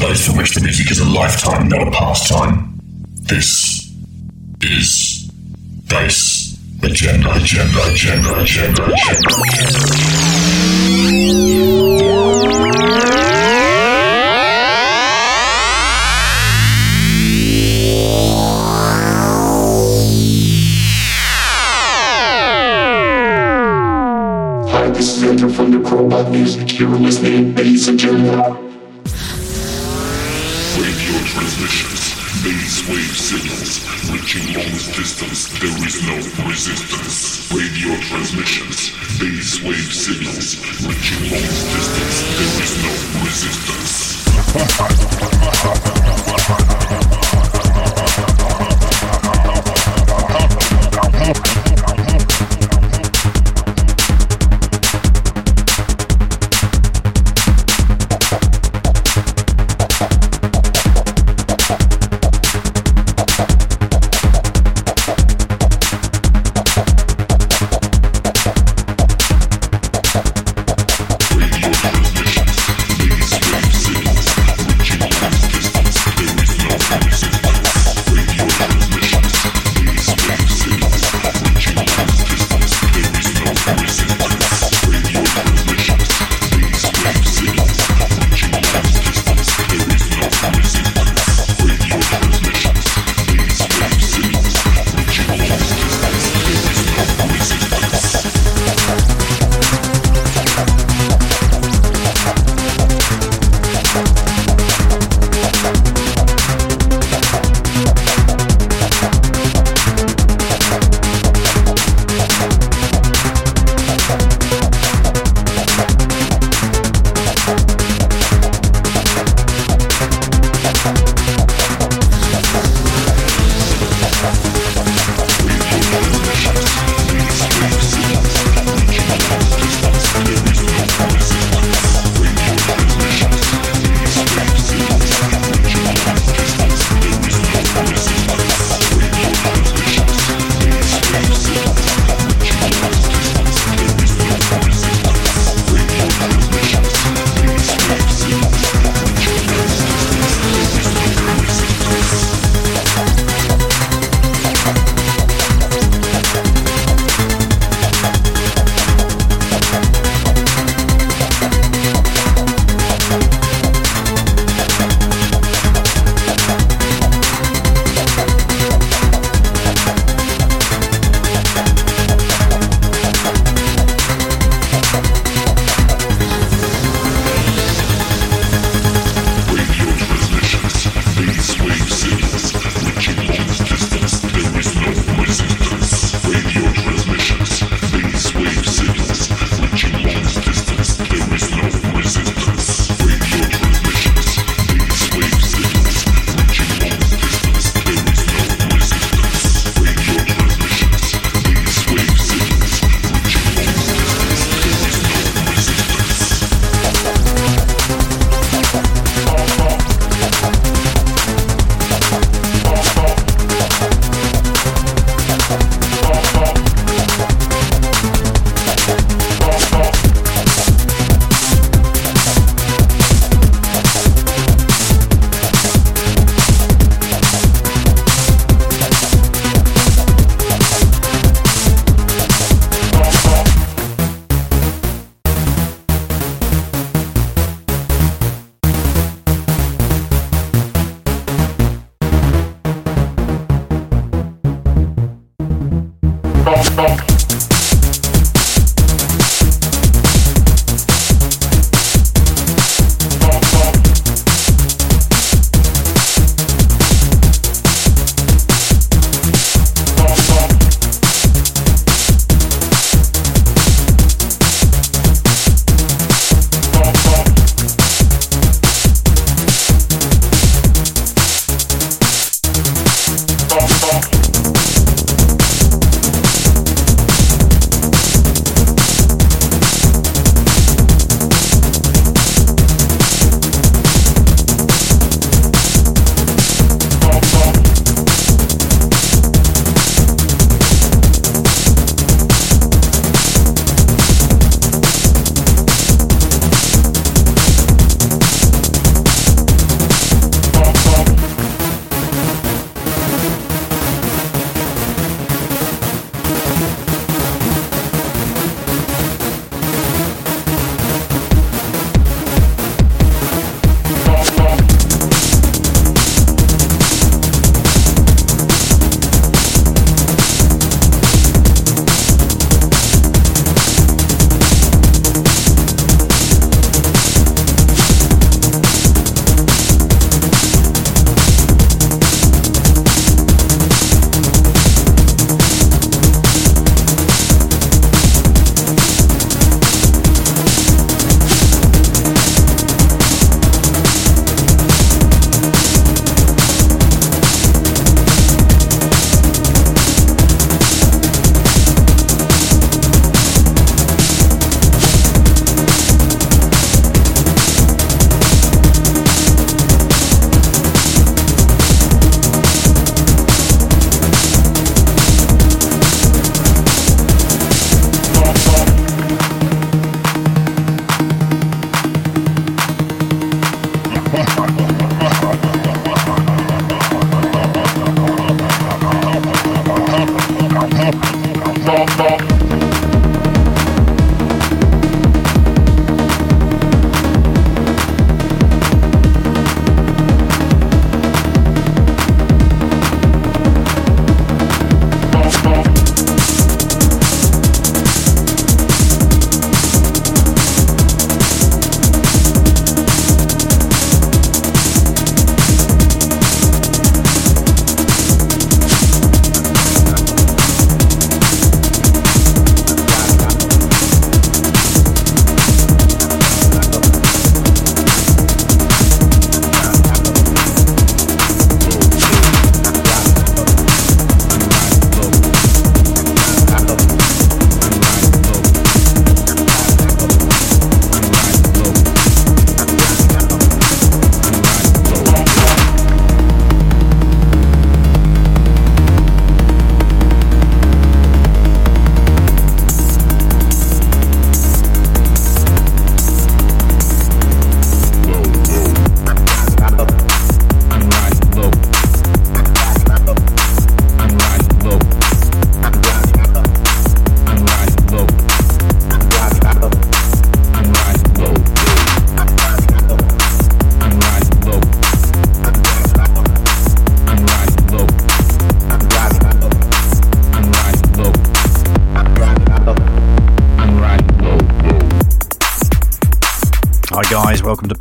Those for which the music is a lifetime, not a pastime. This is Bass Agenda, Agenda, Agenda, Agenda, Agenda. Hi, this is Andrew from the Crobot Musik. You're listening to Bass Agenda. Wave signals, reaching long distance, there is no resistance. Radio transmissions, phase wave signals, reaching long distance, there is no resistance.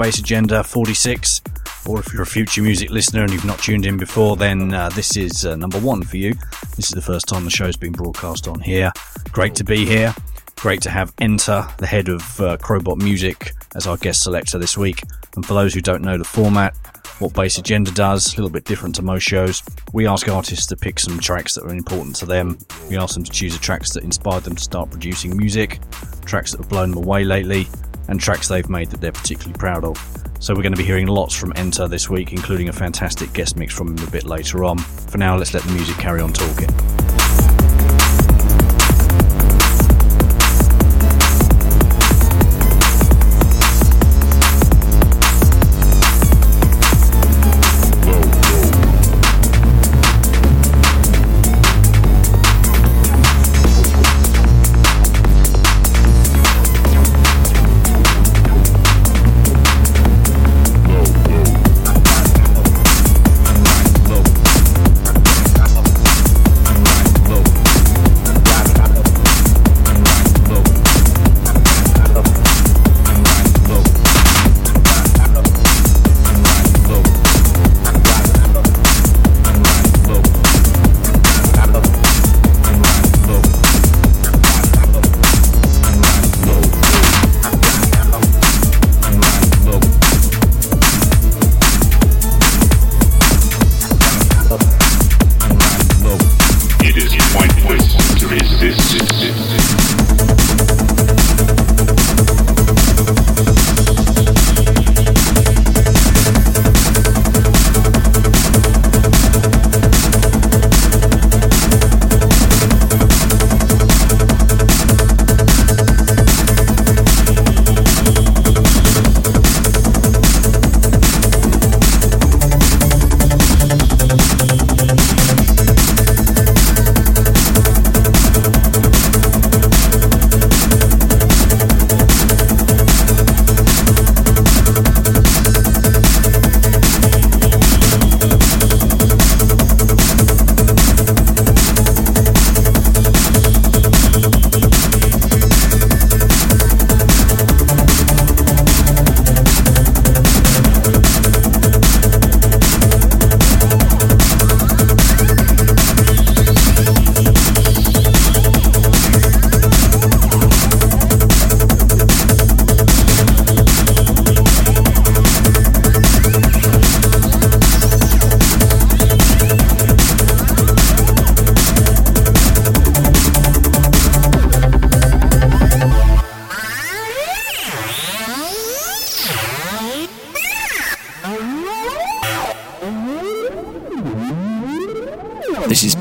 Bass Agenda 46. Or if you're a future music listener and you've not tuned in before, then uh, this is uh, number one for you. This is the first time the show's been broadcast on here. Great to be here. Great to have N-Ter, the head of uh, Crobot Musik, as our guest selector this week. And for those who don't know the format, what Bass Agenda does, a little bit different to most shows. We ask artists to pick some tracks that are important to them. We ask them to choose the tracks that inspired them to start producing music, tracks that have blown them away lately, and tracks they've made that they're particularly proud of. So we're going to be hearing lots from N-Ter this week, including a fantastic guest mix from him a bit later on. For now, let's let the music carry on talking.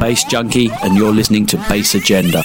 Bass Junkie, and you're listening to Bass Agenda.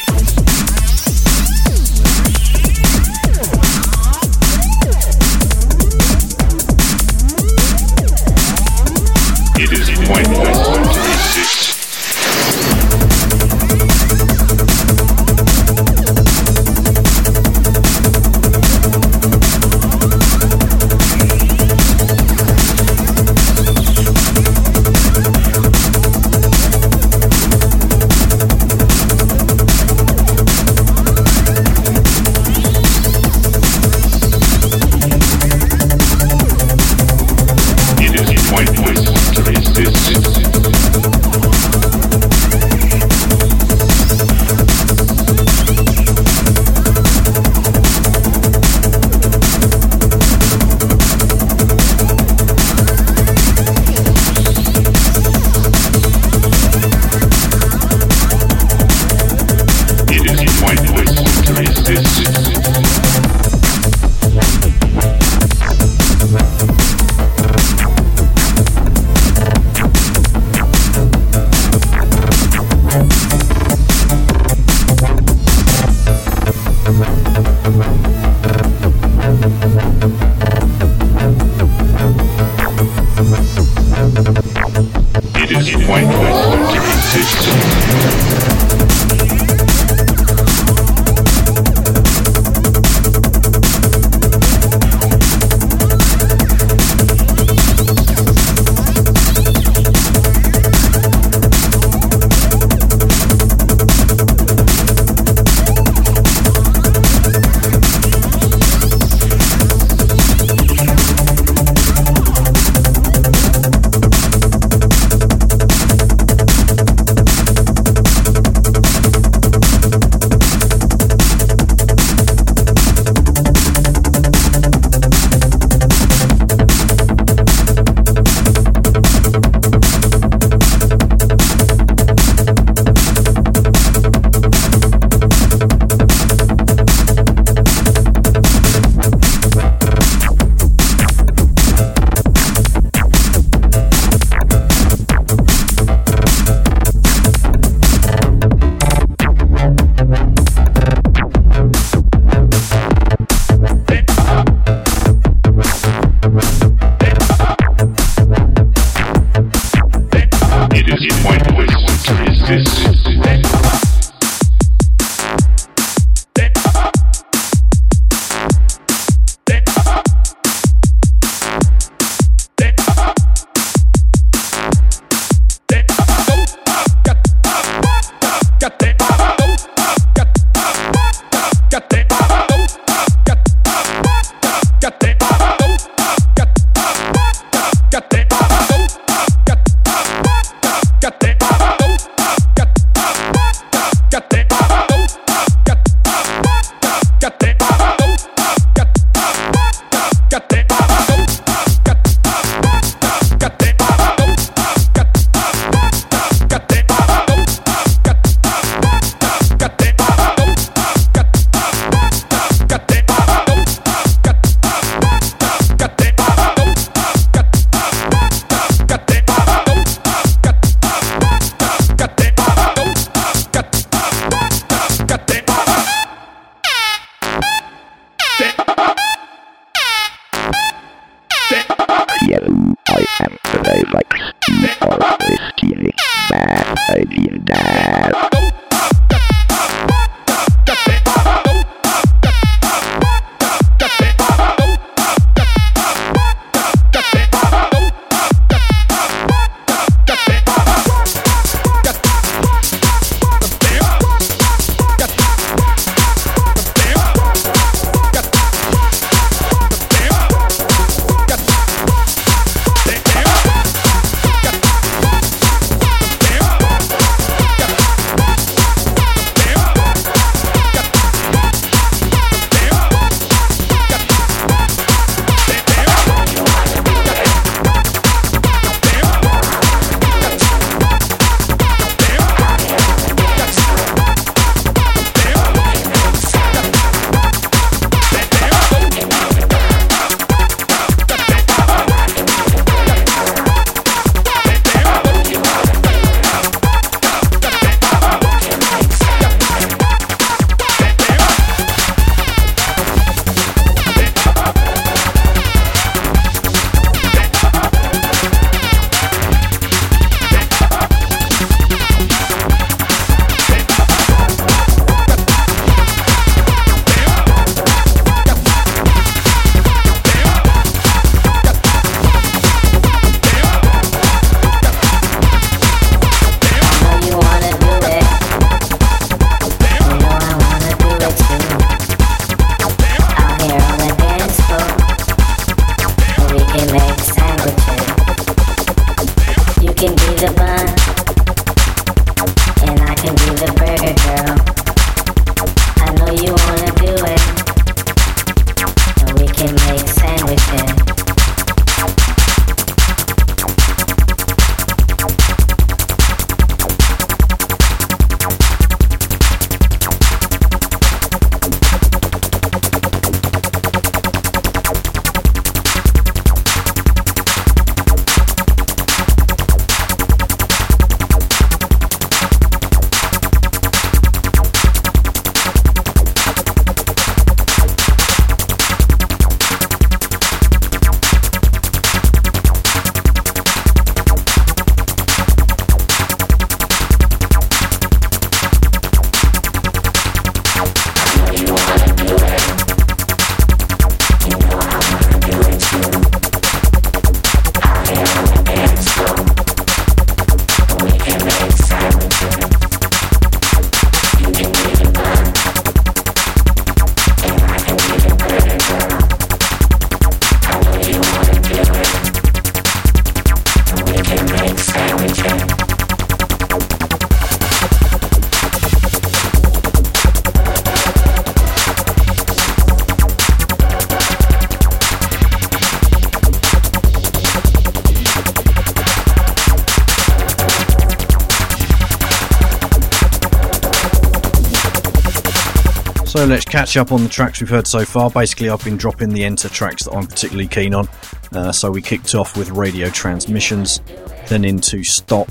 So let's catch up on the tracks we've heard so far. Basically, I've been dropping the N-Ter tracks that I'm particularly keen on. Uh, so we kicked off with Radio Transmissions, then into Stop,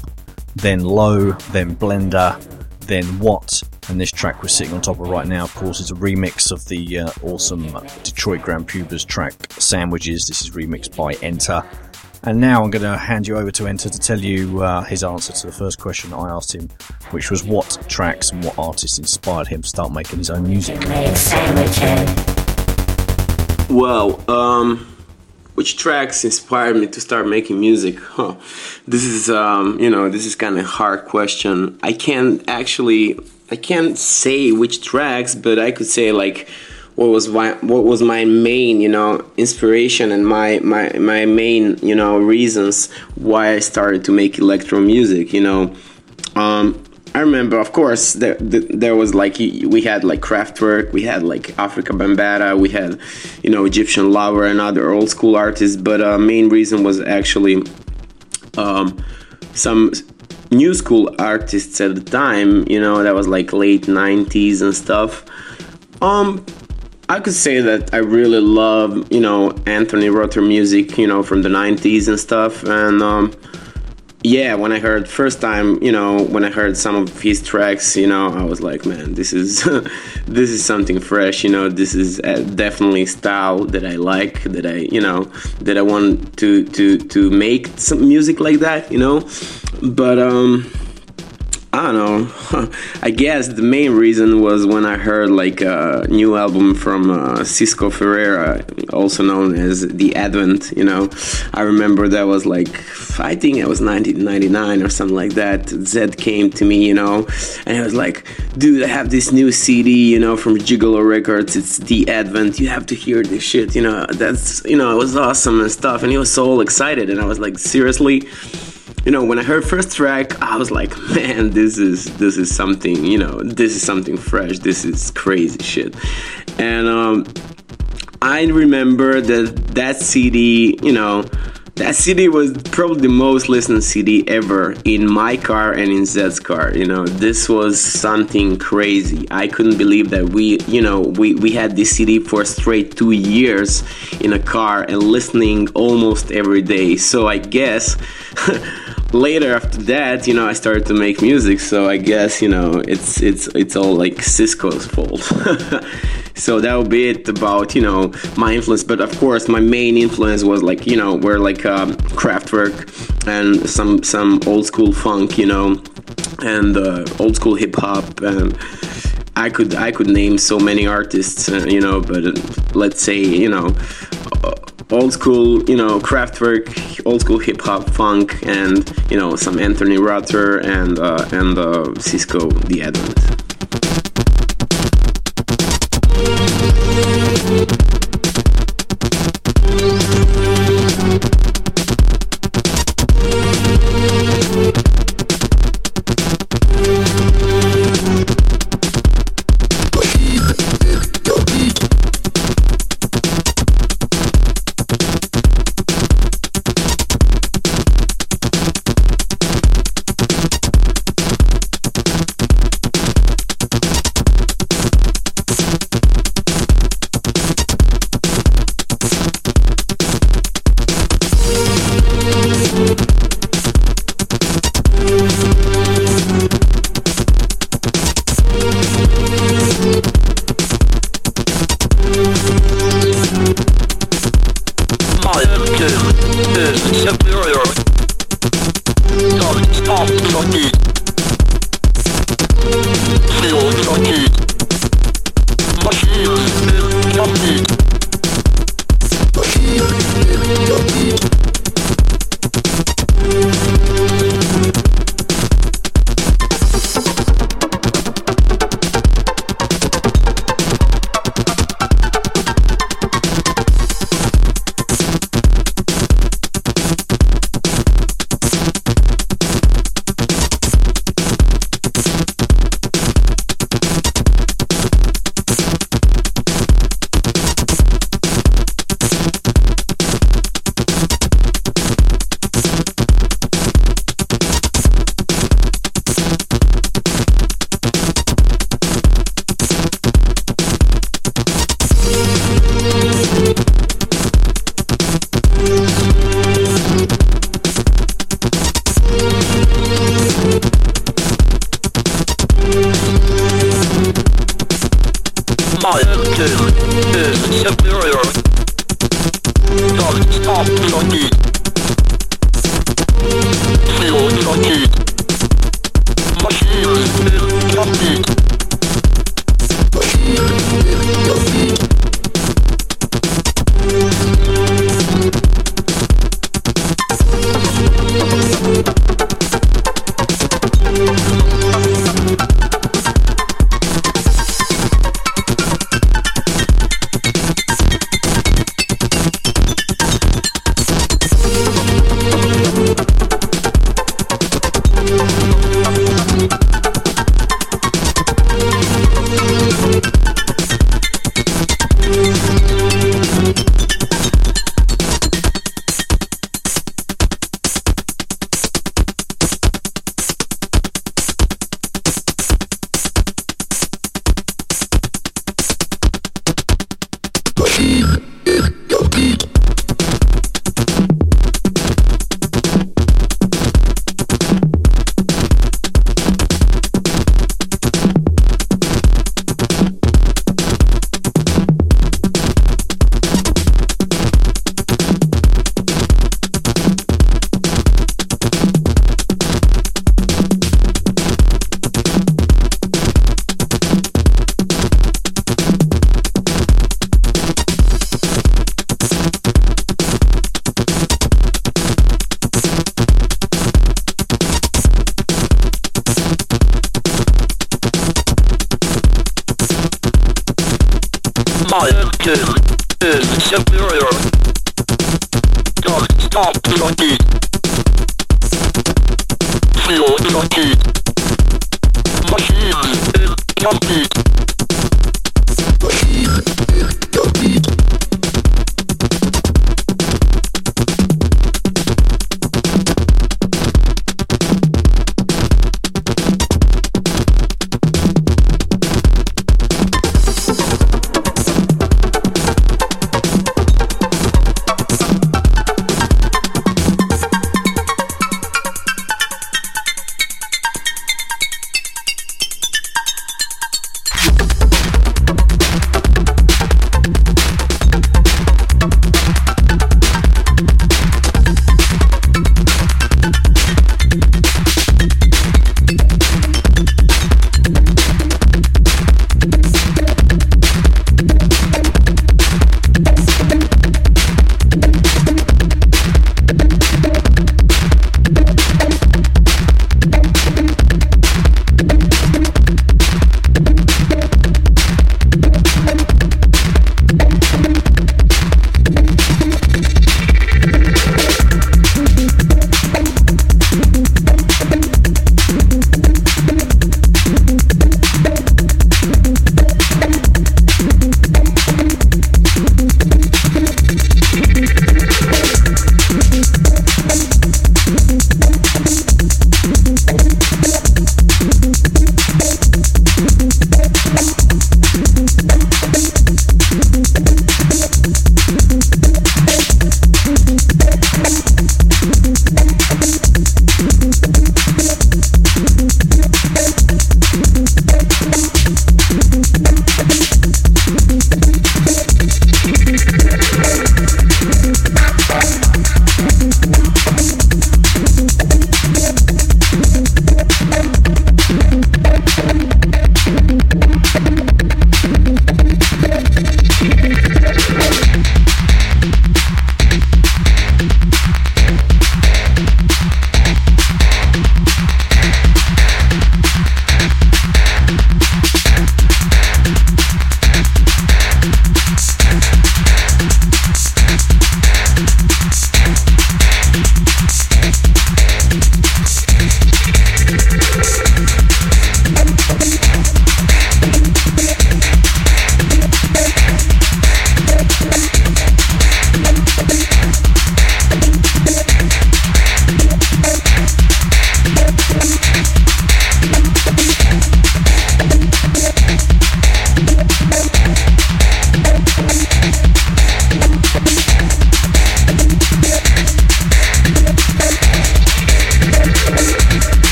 then Low, then Blender, then What, and this track we're sitting on top of right now, of course, is a remix of the uh, awesome Detroit Grand Pubahs track Sandwiches. This is remixed by N-Ter. And now I'm going to hand you over to N-Ter to tell you uh, his answer to the first question I asked him, which was what tracks and what artists inspired him to start making his own music. Well, um, which tracks inspired me to start making music? Huh. This is, um, you know, this is kind of a hard question. I can't actually, I can't say which tracks, but I could say like what was my what was my main, you know, inspiration and my my my main, you know, reasons why I started to make electro music. You know, um, I remember, of course, there, there, was like we had like Kraftwerk, we had like Afrika Bambaataa, we had you know Egyptian Lover and other old school artists. But uh, main reason was actually um, some new school artists at the time. You know, that was like late '90s and stuff. Um, I could say that I really love, you know, Anthony Rother music, you know, from the 90s and stuff. And um, yeah, when I heard first time, you know, when I heard some of his tracks, you know, I was like, man, this is this is something fresh, you know, this is uh, definitely style that I like, that I, you know, that I want to to to make some music like that, you know. But um I don't know. I guess the main reason was when I heard like a new album from uh, Cisco Ferreira, also known as The Advent. You know, I remember that was like I think it was 1999 or something like that. Zed came to me, you know, and he was like, "Dude, I have this new CD, you know, from Gigolo Records. It's The Advent. You have to hear this shit. You know, that's you know, it was awesome and stuff." And he was so excited, and I was like, "Seriously." You know when i heard first track i was like man this is this is something you know this is something fresh this is crazy shit and um i remember that that cd you know that CD was probably the most listened CD ever in my car and in Zed's car. You know, this was something crazy. I couldn't believe that we, you know, we, we had this CD for straight two years in a car and listening almost every day. So I guess later after that, you know, I started to make music. So I guess, you know, it's it's it's all like Cisco's fault. so that would be it about you know my influence but of course my main influence was like you know were like um, Kraftwerk and some some old school funk you know and uh, old school hip hop and I could I could name so many artists uh, you know but uh, let's say you know uh, old school you know Kraftwerk old school hip hop funk and you know some Anthony Rother and uh, and uh, Cisco the Advent.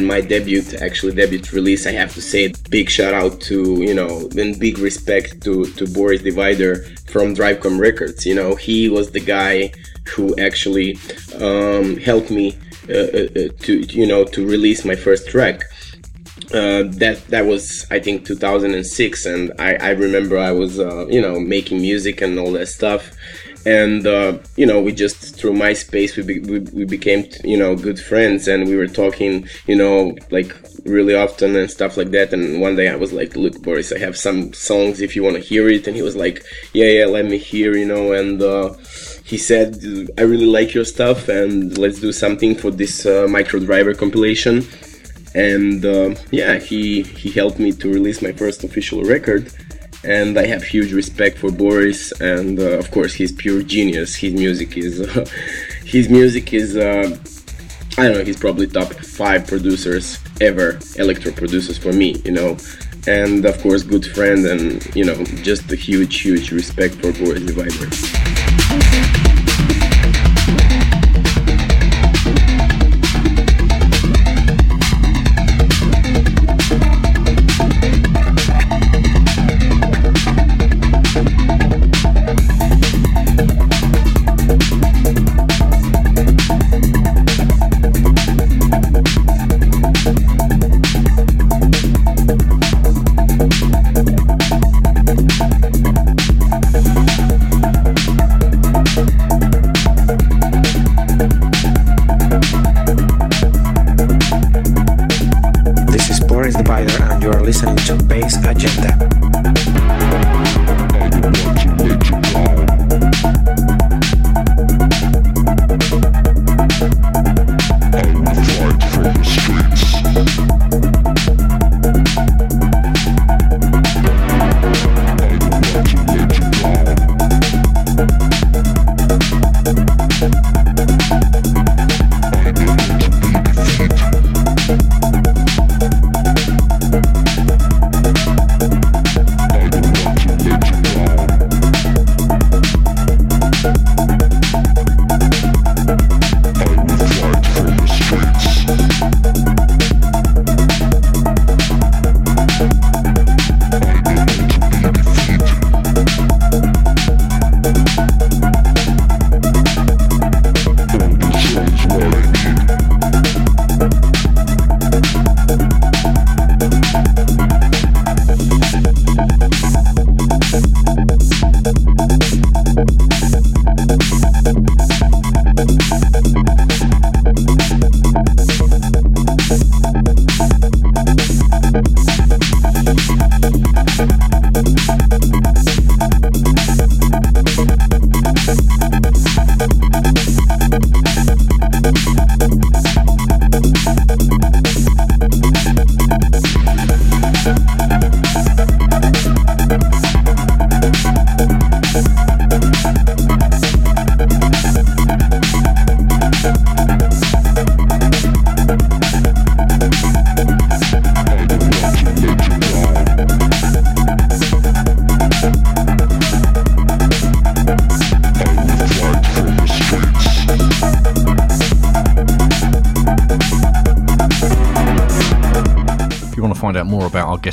And my debut, actually debut release, I have to say big shout out to you know and big respect to to Boris Divider from Drivecom Records. You know he was the guy who actually um, helped me uh, uh, to you know to release my first track. Uh, that that was I think 2006, and I, I remember I was uh, you know making music and all that stuff, and uh, you know we just through MySpace we, be, we we became you know good friends, and we were talking you know like really often and stuff like that. And one day I was like, look Boris, I have some songs if you want to hear it, and he was like, yeah yeah let me hear you know, and uh, he said I really like your stuff, and let's do something for this uh, micro driver compilation and uh, yeah he he helped me to release my first official record and i have huge respect for boris and uh, of course he's pure genius. His music is uh, his music is uh, i don't know he's probably top five producers ever electro producers for me you know. And of course good friend and you know just a huge huge respect for boris divider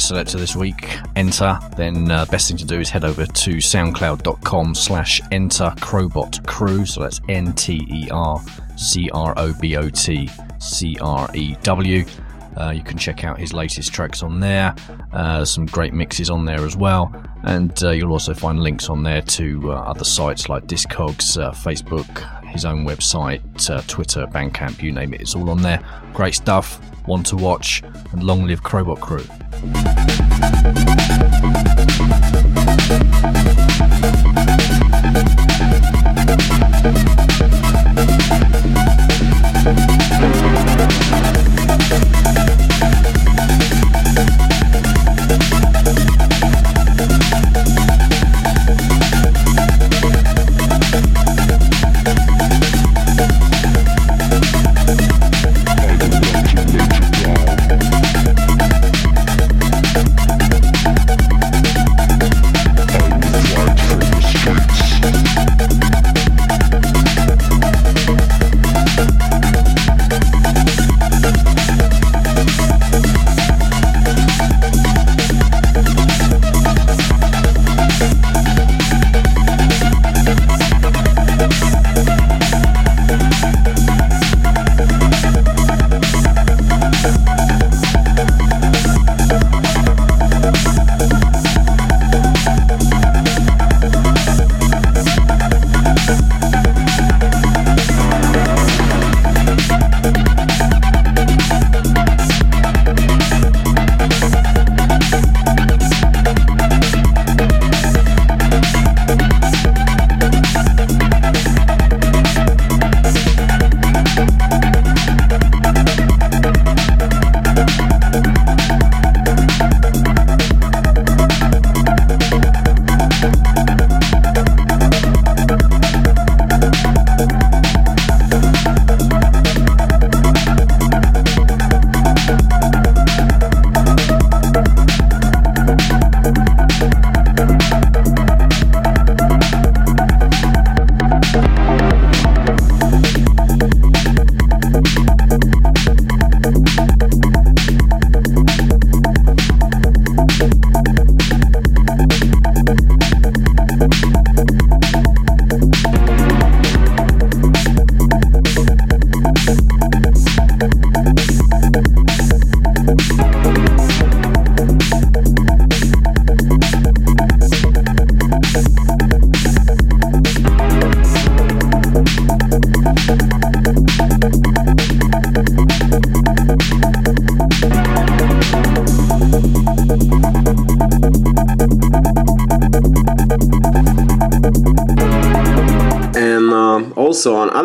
selector this week, N-Ter, then uh, best thing to do is head over to soundcloud.com slash enter crobot crew. So that's N T E R C R O B O T C R E W. Uh, you can check out his latest tracks on there. Uh, some great mixes on there as well. And uh, you'll also find links on there to uh, other sites like Discogs, uh, Facebook, his own website, Twitter, Bandcamp, you name it. It's all on there. Great stuff. One to watch. And long live Crobot Crew. Thank you.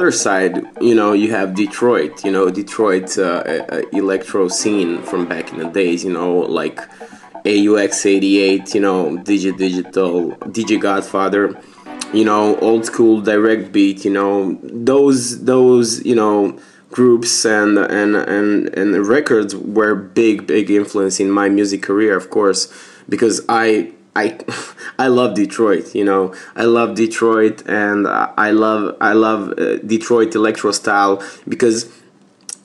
Other side, you know, you have Detroit. You know, Detroit uh, uh, electro scene from back in the days. You know, like AUX '88. You know, DJ Dijital, DJ Godfather. You know, old school direct beat. You know, those those you know groups and and and and records were big big influence in my music career, of course, because I I I love Detroit. You know, I love Detroit, and I love I love uh, Detroit electro style because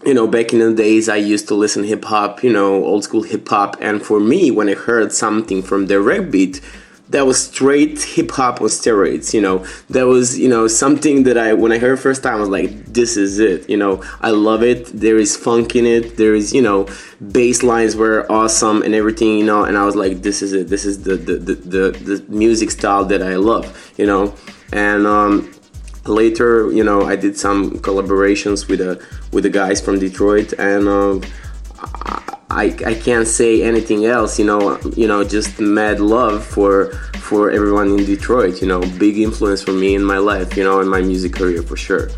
you know back in the days I used to listen hip hop. You know, old school hip hop, and for me, when I heard something from direct beat. That was straight hip hop on steroids, you know. That was, you know, something that I, when I heard first time, I was like, this is it, you know. I love it. There is funk in it. There is, you know, bass lines were awesome and everything, you know. And I was like, this is it. This is the the the, the, the music style that I love, you know. And um, later, you know, I did some collaborations with the with the guys from Detroit, and um, I, I can't say anything else. You know, you know, just mad love for for everyone in Detroit. You know, big influence for me in my life. You know, in my music career for sure.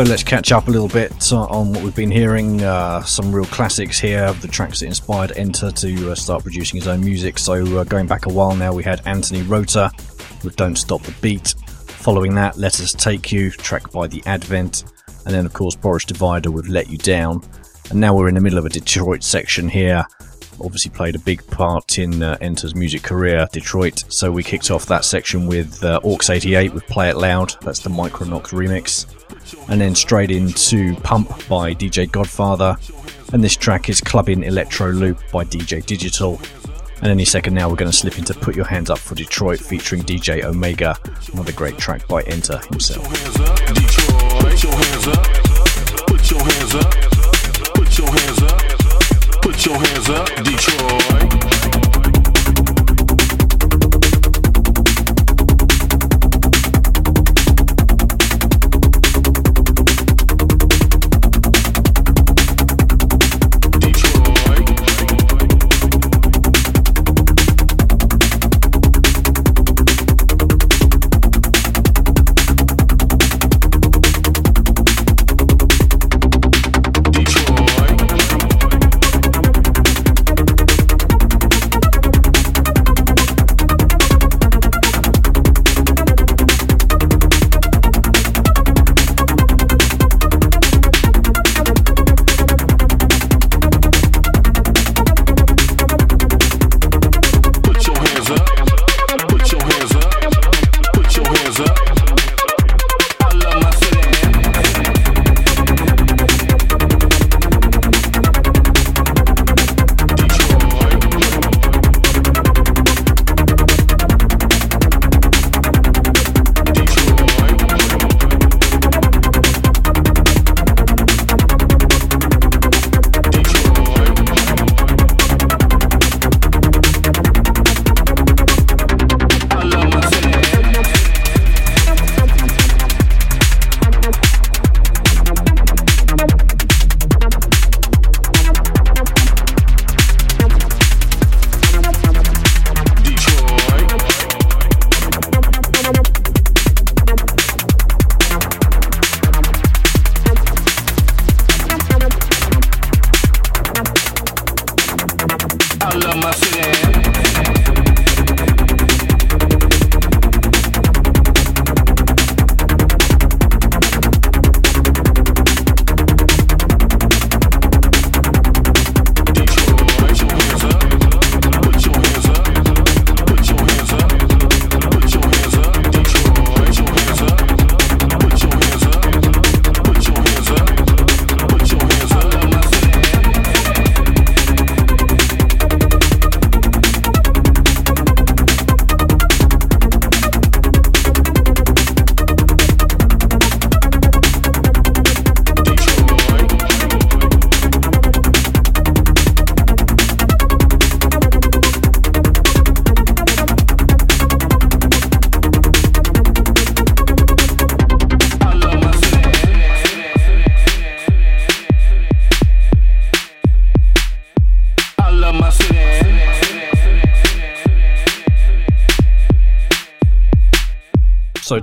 So let's catch up a little bit uh, on what we've been hearing. Uh, some real classics here the tracks that inspired N-Ter to uh, start producing his own music. So uh, going back a while now, we had Anthony Rother with Don't Stop the Beat. Following that, Let Us Take You, track by The Advent. And then, of course, Boris Divider with Let You Down. And now we're in the middle of a Detroit section here. Obviously, played a big part in uh, N-Ter's music career, Detroit. So we kicked off that section with uh, Aux 88 with Play It Loud. That's the Microknox remix. And then straight into Pump by DJ Godfather. And this track is Clubbing Electro Loop by DJ Dijital. And any second now, we're going to slip into Put Your Hands Up for Detroit featuring DJ Omega, another great track by N-Ter himself. Put your hands up. Put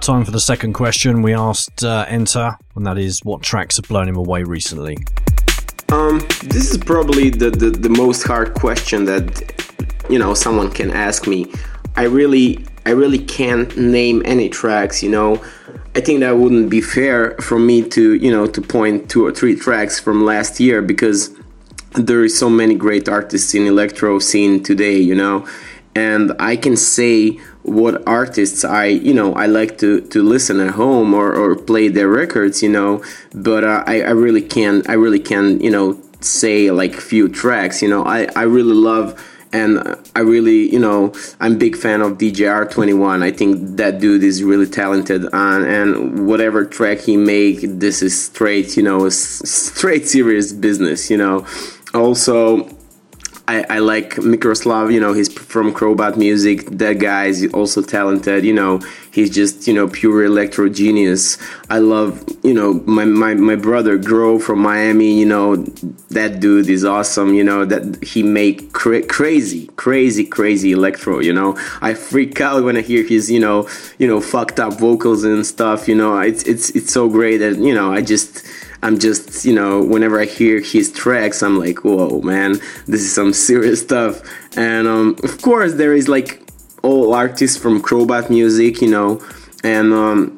time for the second question. We asked uh, N-Ter, and that is what tracks have blown him away recently? Um, this is probably the, the, the most hard question that you know someone can ask me. I really I really can't name any tracks. You know, I think that wouldn't be fair for me to you know to point two or three tracks from last year because there is so many great artists in electro scene today. You know, and I can say what artists I you know I like to to listen at home or, or play their records you know but uh, I, I really can't I really can you know say like few tracks you know I, I really love and I really you know I'm big fan of DJ R21 I think that dude is really talented and, and whatever track he make this is straight you know straight serious business you know. Also I, I like Mikroslav, you know, he's from Crobot Musik. That guy is also talented, you know. he's just you know pure electro genius. I love you know my my my brother Grow from Miami. You know that dude is awesome. You know that he make cra- crazy, crazy, crazy electro. You know I freak out when I hear his you know you know fucked up vocals and stuff. You know it's it's it's so great that you know I just. I'm just, you know, whenever I hear his tracks, I'm like, whoa, man, this is some serious stuff. And um, of course, there is like all artists from Crobot Musik, you know, and um,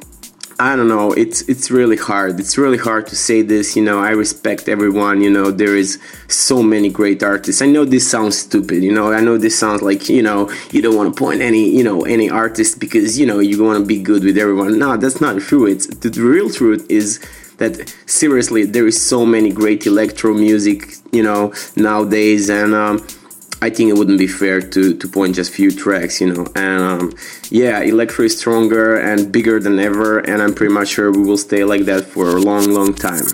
I don't know. It's it's really hard. It's really hard to say this. You know, I respect everyone. You know, there is so many great artists. I know this sounds stupid. You know, I know this sounds like you know you don't want to point any you know any artist because you know you want to be good with everyone. No, that's not true. It's the real truth is that seriously there is so many great electro music. You know nowadays and. Um, I think it wouldn't be fair to, to point just few tracks, you know. And um, yeah, Electro is stronger and bigger than ever, and I'm pretty much sure we will stay like that for a long, long time.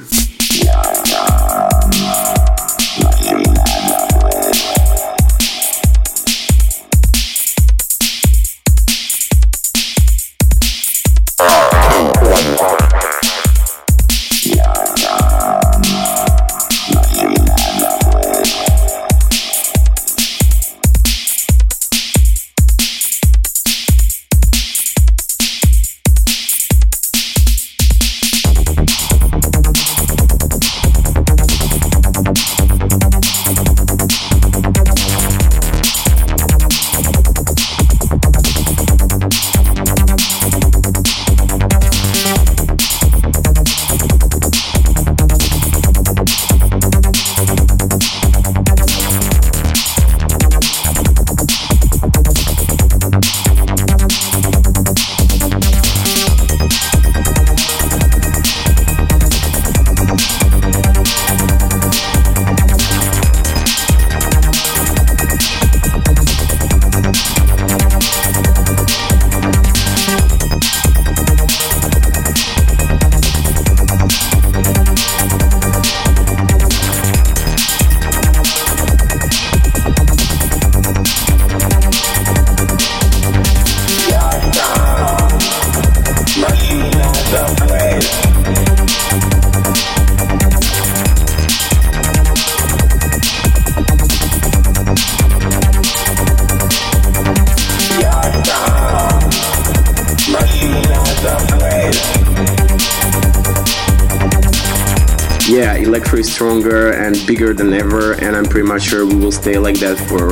Pretty sure we will stay like that for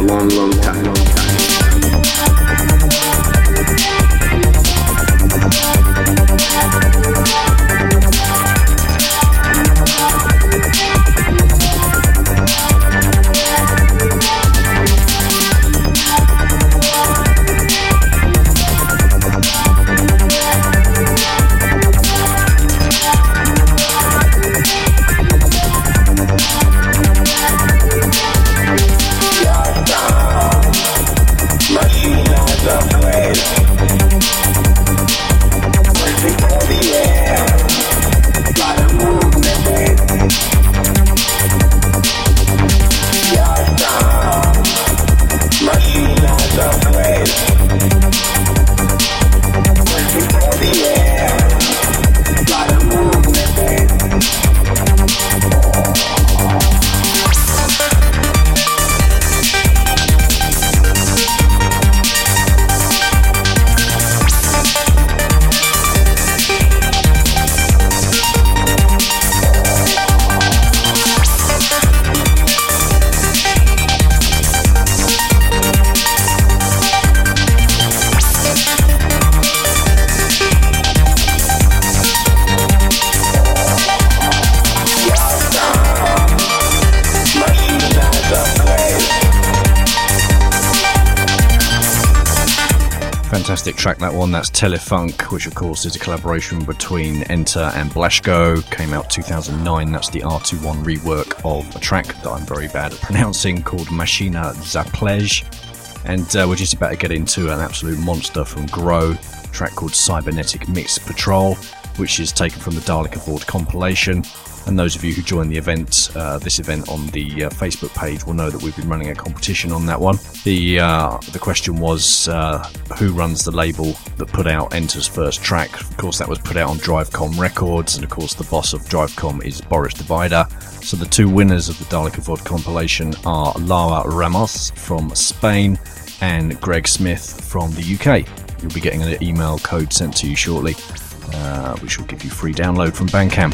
Fantastic track that one. That's Tellefunk, which of course is a collaboration between N-Ter and Blashko. Came out 2009. That's the R21 rework of a track that I'm very bad at pronouncing called Mashina Zaplej. And uh, we're just about to get into an absolute monster from Grow, track called Cybernetic Mix Patrol, which is taken from the Dalek Aboard compilation. And those of you who join the event, uh, this event on the uh, Facebook page, will know that we've been running a competition on that one. The uh, the question was uh, who runs the label that put out N-Ter's first track. Of course, that was put out on Drivecom Records, and of course, the boss of Drivecom is Boris Divider. So the two winners of the Dalek Vod compilation are Lara Ramos from Spain and Greg Smith from the UK. You'll be getting an email code sent to you shortly, uh, which will give you free download from Bandcamp.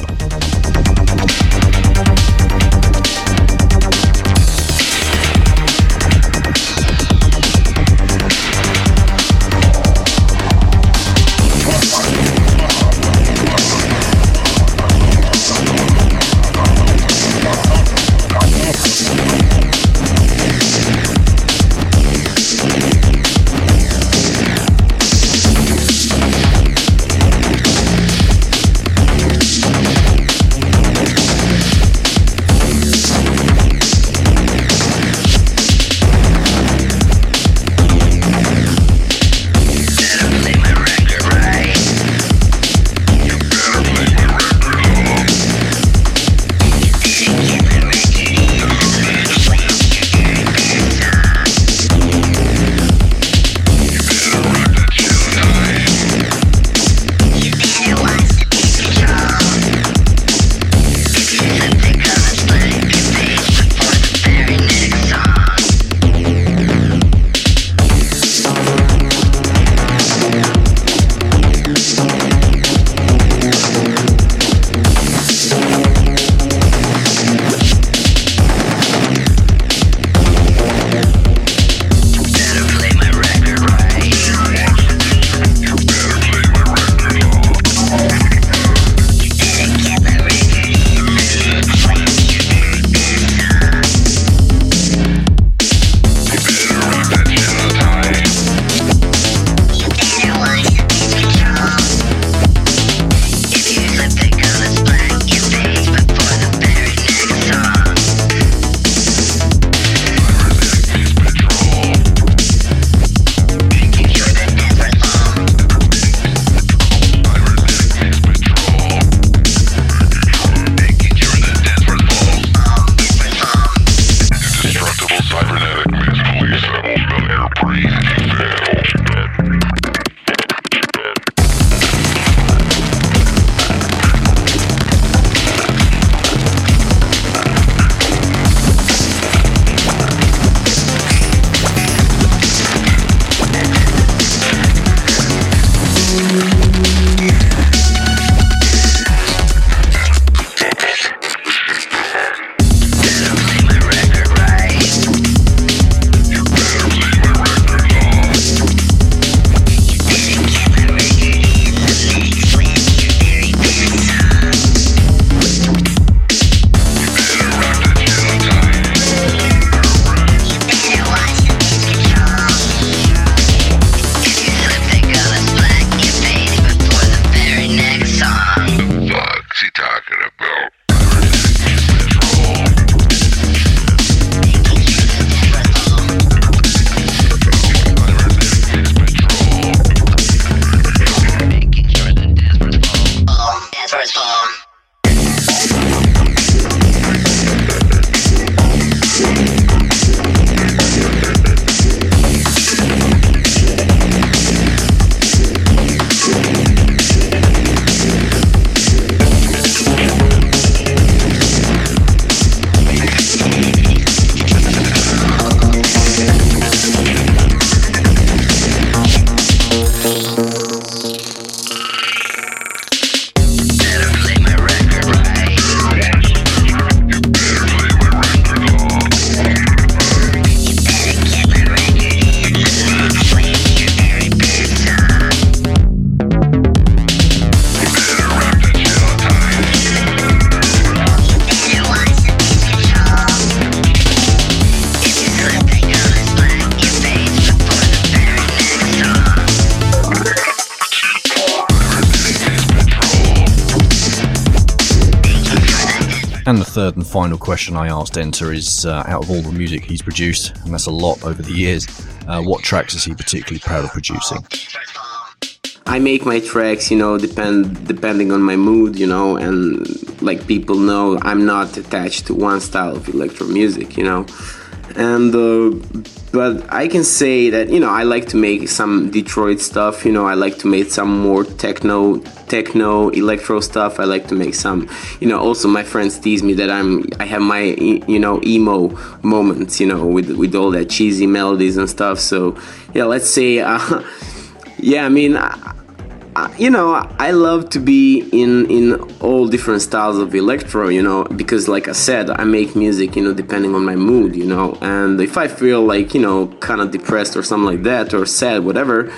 Final question I asked N-Ter is uh, out of all the music he's produced, and that's a lot over the years, uh, what tracks is he particularly proud of producing? I make my tracks, you know, depend depending on my mood, you know, and like people know, I'm not attached to one style of electro music, you know, and uh, but I can say that you know I like to make some Detroit stuff. You know, I like to make some more techno, techno, electro stuff. I like to make some. You know, also my friends tease me that I'm I have my you know emo moments. You know, with with all that cheesy melodies and stuff. So yeah, let's say. Uh, yeah, I mean. I, you know i love to be in in all different styles of electro you know because like i said i make music you know depending on my mood you know and if i feel like you know kind of depressed or something like that or sad whatever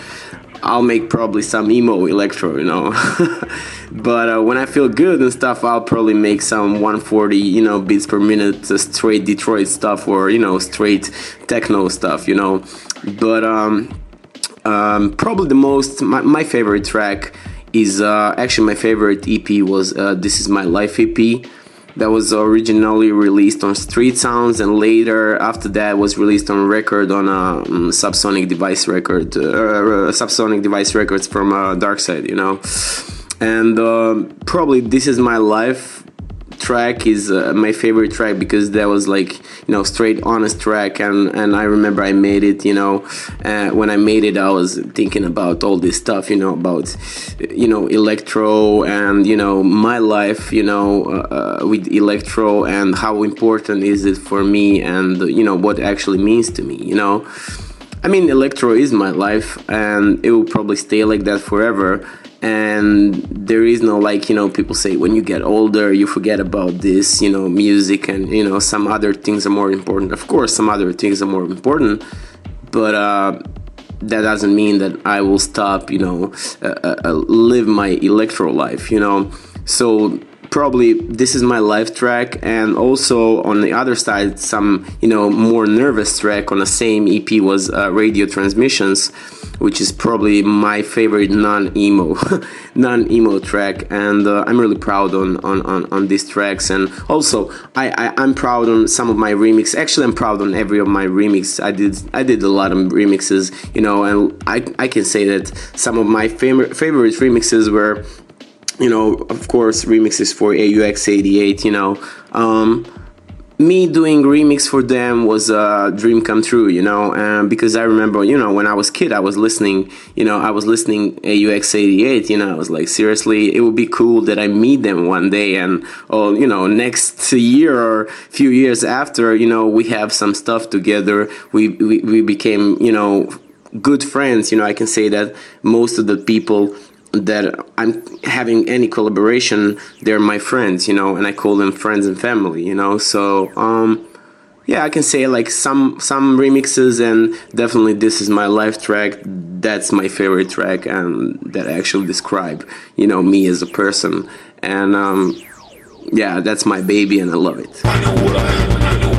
i'll make probably some emo electro you know but uh, when i feel good and stuff i'll probably make some 140 you know beats per minute uh, straight detroit stuff or you know straight techno stuff you know but um um, probably the most my, my favorite track is uh, actually my favorite EP was uh, "This Is My Life" EP. That was originally released on Street Sounds, and later after that was released on record on a um, Subsonic Device record, uh, uh, Subsonic Device records from uh, Dark Side, you know. And uh, probably "This Is My Life" track is uh, my favorite track because that was like you know straight honest track and and I remember I made it you know uh, when I made it I was thinking about all this stuff you know about you know electro and you know my life you know uh, with electro and how important is it for me and you know what actually means to me you know I mean electro is my life and it will probably stay like that forever and there is no like you know people say when you get older you forget about this you know music and you know some other things are more important of course some other things are more important but uh that doesn't mean that I will stop, you know, uh, uh, live my electro life, you know. So probably this is my life track and also on the other side some you know more nervous track on the same ep was uh, radio transmissions which is probably my favorite non-emo non-emo track and uh, i'm really proud on, on, on, on these tracks. And also I, I i'm proud on some of my remix actually i'm proud on every of my remix. I did i did a lot of remixes you know and i, I can say that some of my favorite favorite remixes were you know, of course, remixes for AUX88, you know. Um, me doing remix for them was a dream come true, you know, um, because I remember, you know, when I was kid, I was listening, you know, I was listening AUX88, you know, I was like, seriously, it would be cool that I meet them one day and, oh, you know, next year or few years after, you know, we have some stuff together. We, we, we became, you know, good friends, you know, I can say that most of the people that I'm having any collaboration, they're my friends, you know, and I call them friends and family, you know. So, um, yeah, I can say like some some remixes, and definitely this is my live track. That's my favorite track, and that actually describe, you know, me as a person. And um, yeah, that's my baby, and I love it.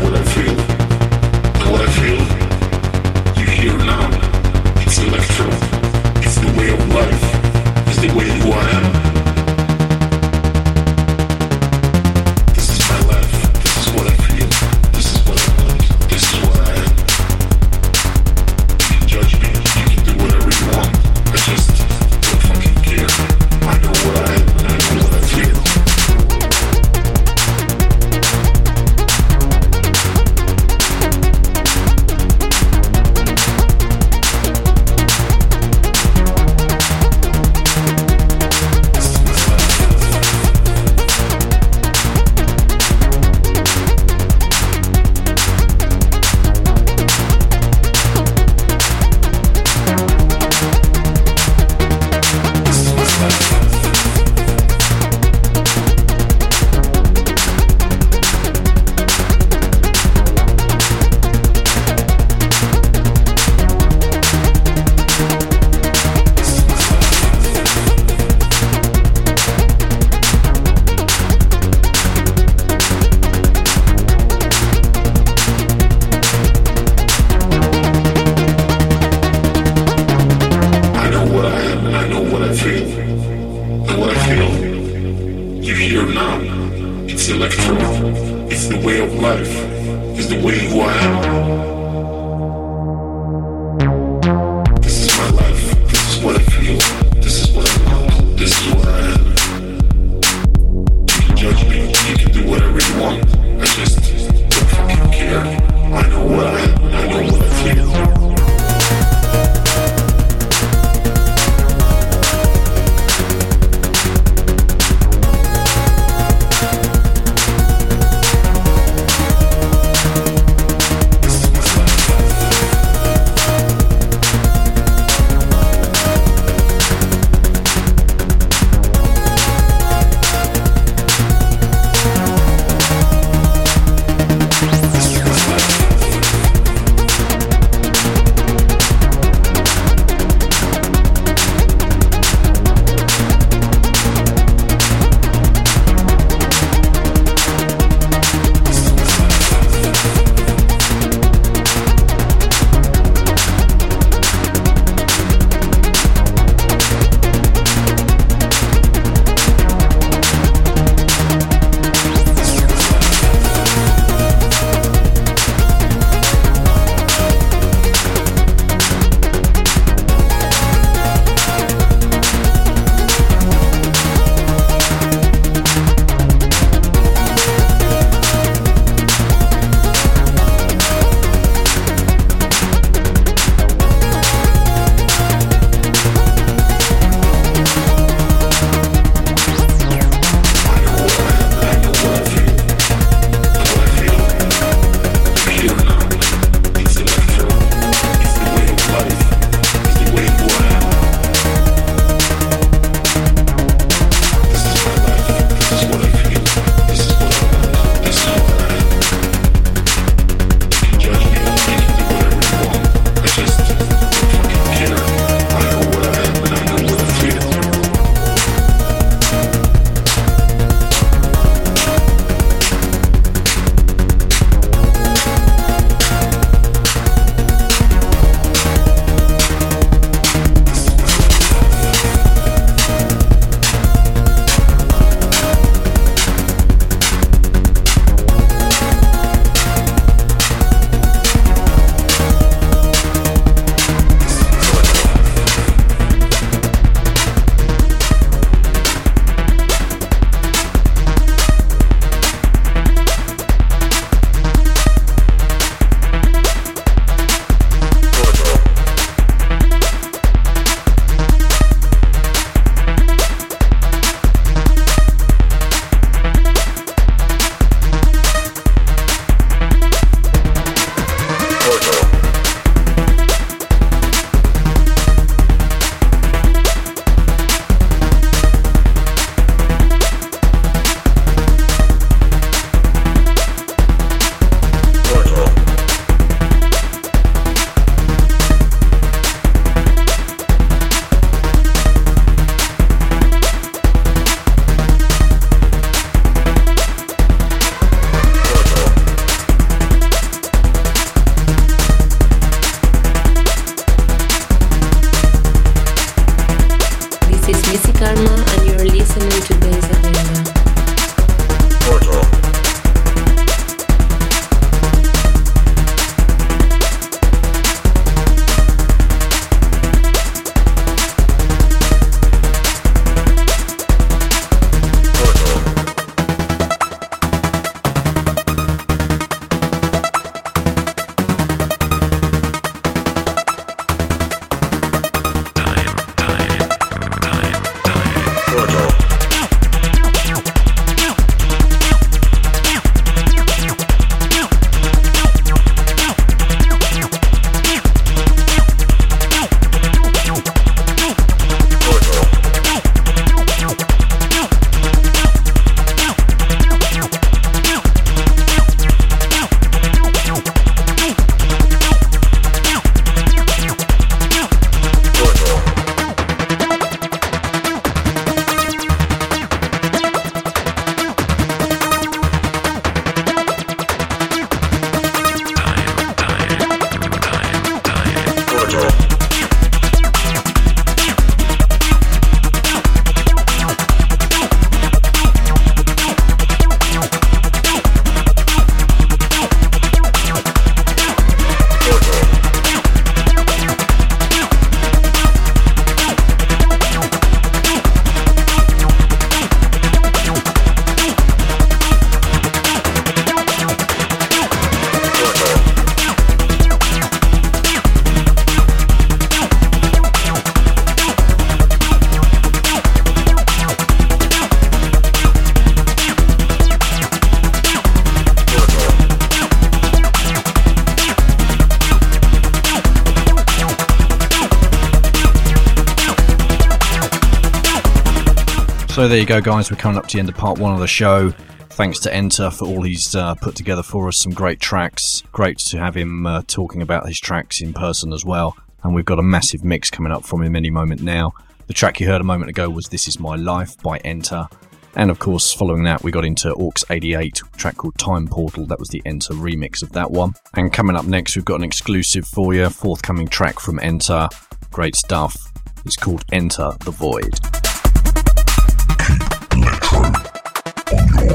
There you go, guys. We're coming up to the end of part one of the show. Thanks to N-Ter for all he's uh, put together for us. Some great tracks. Great to have him uh, talking about his tracks in person as well. And we've got a massive mix coming up from him any moment now. The track you heard a moment ago was This Is My Life by N-Ter. And of course, following that, we got into Aux 88, a track called Time Portal. That was the N-Ter remix of that one. And coming up next, we've got an exclusive for you, forthcoming track from N-Ter. Great stuff. It's called Enter the Void.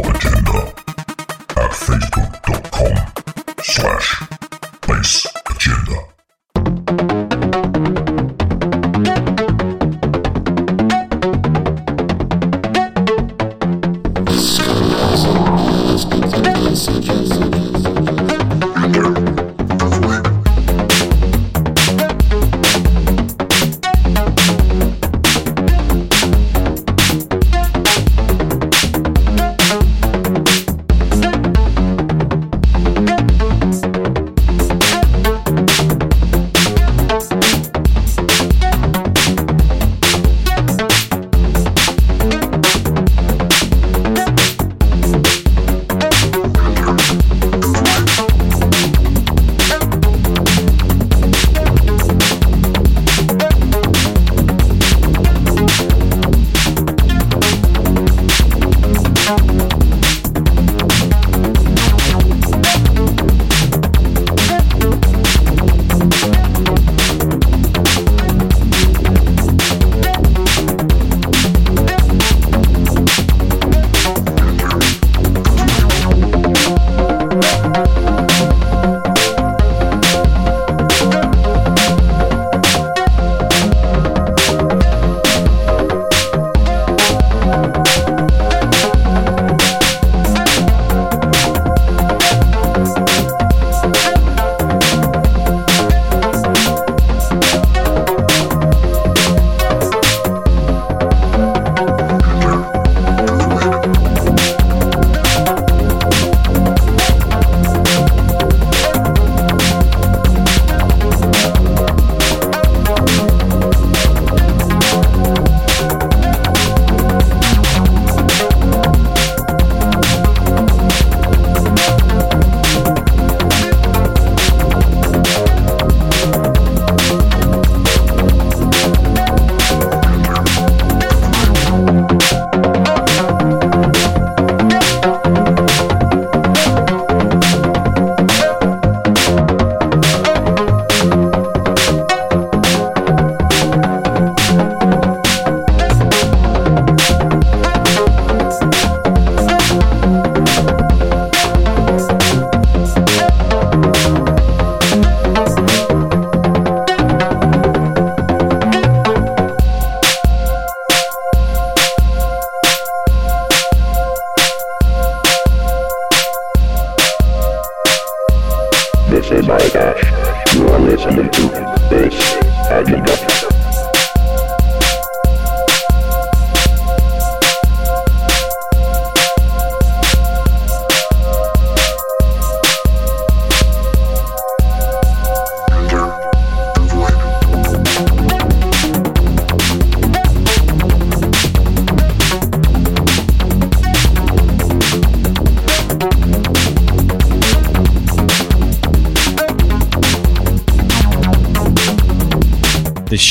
Agenda at facebook.com slash bass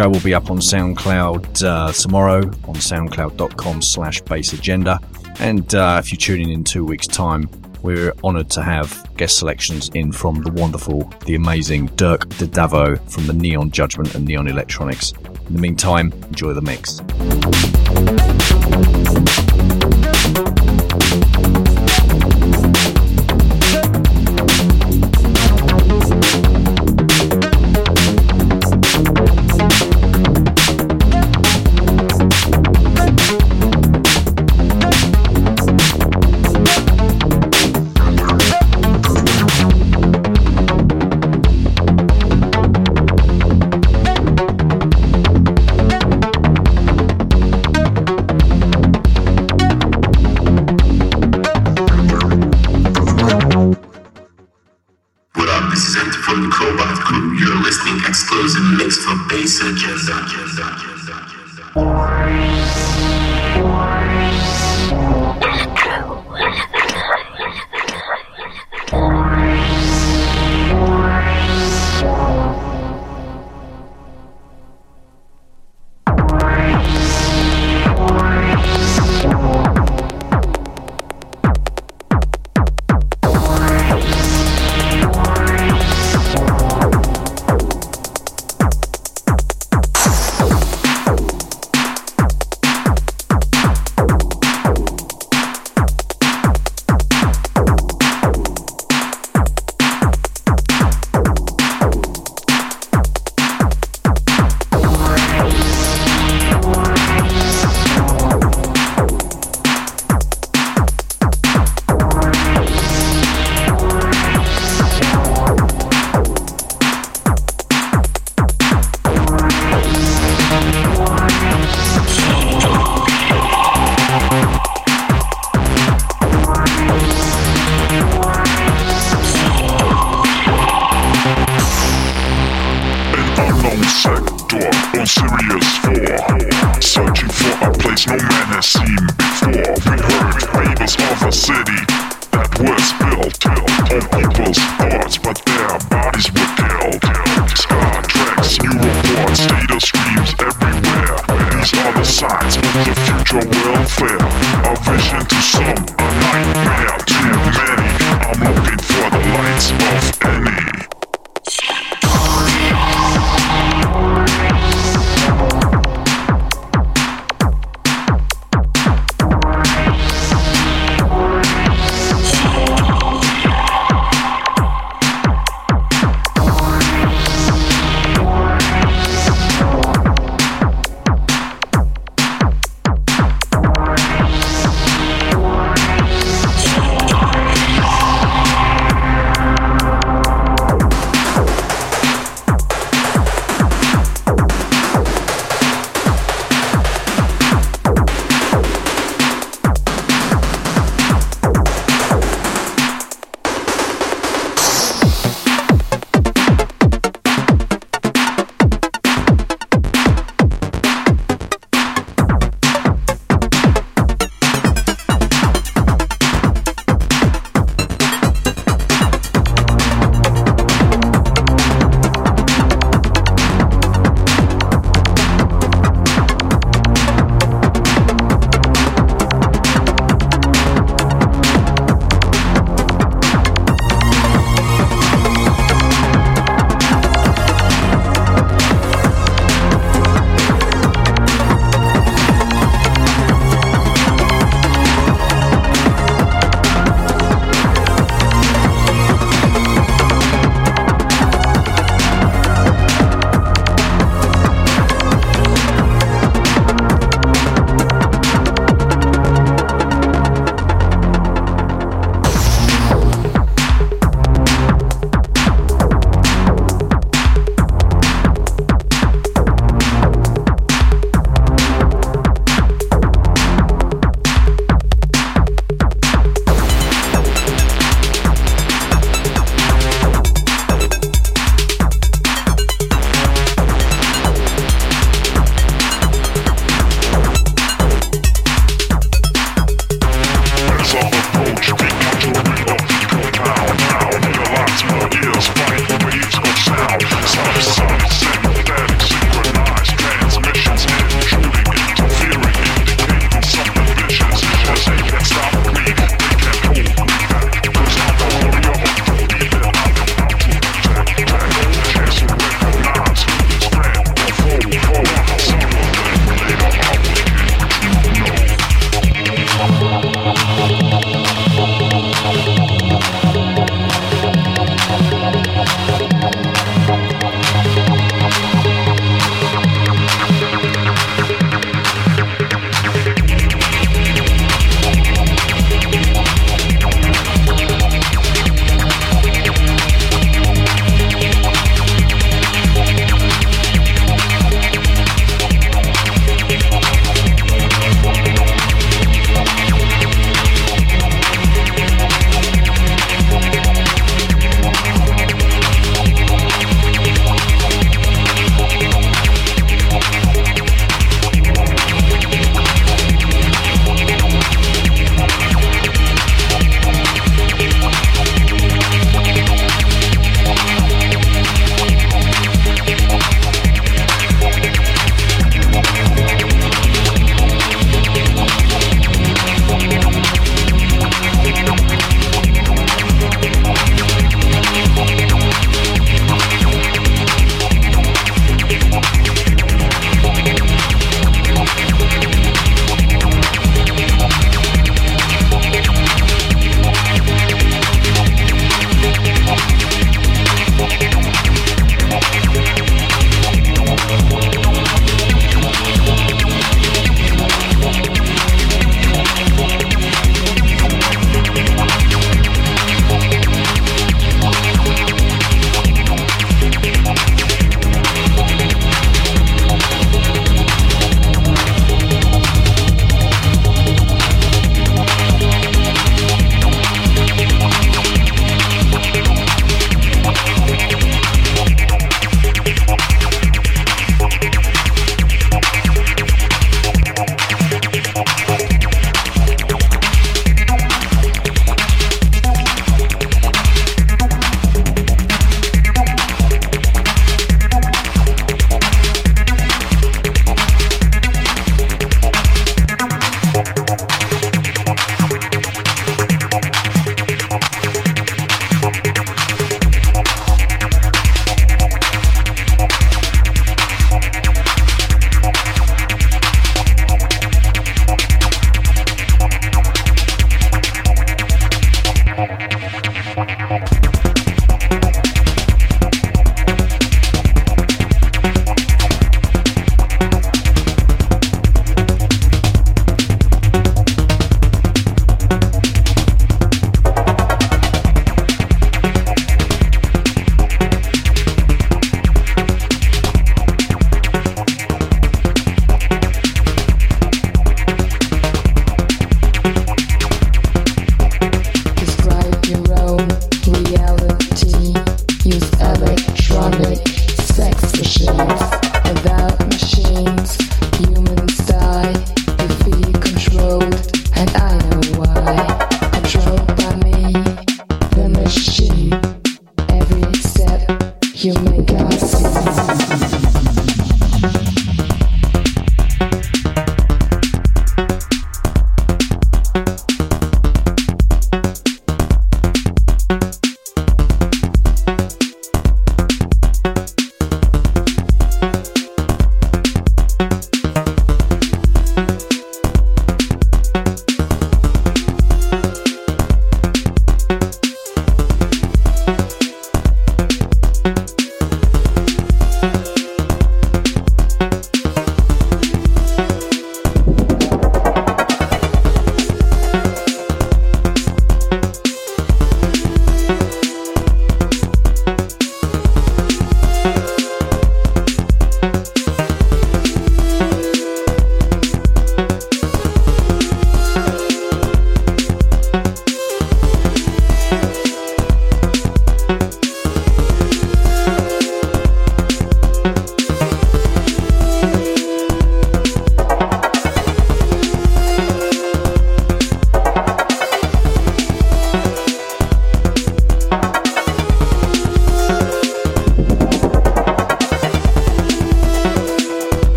show will be up on SoundCloud uh, tomorrow on soundcloud.com slash bass agenda. And uh, if you're tuning in two weeks' time, we're honoured to have guest selections in from the wonderful, the amazing Dirk Da Davo from the Neon Judgment and Neon Electronics. In the meantime, enjoy the mix.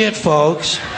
Shit, folks.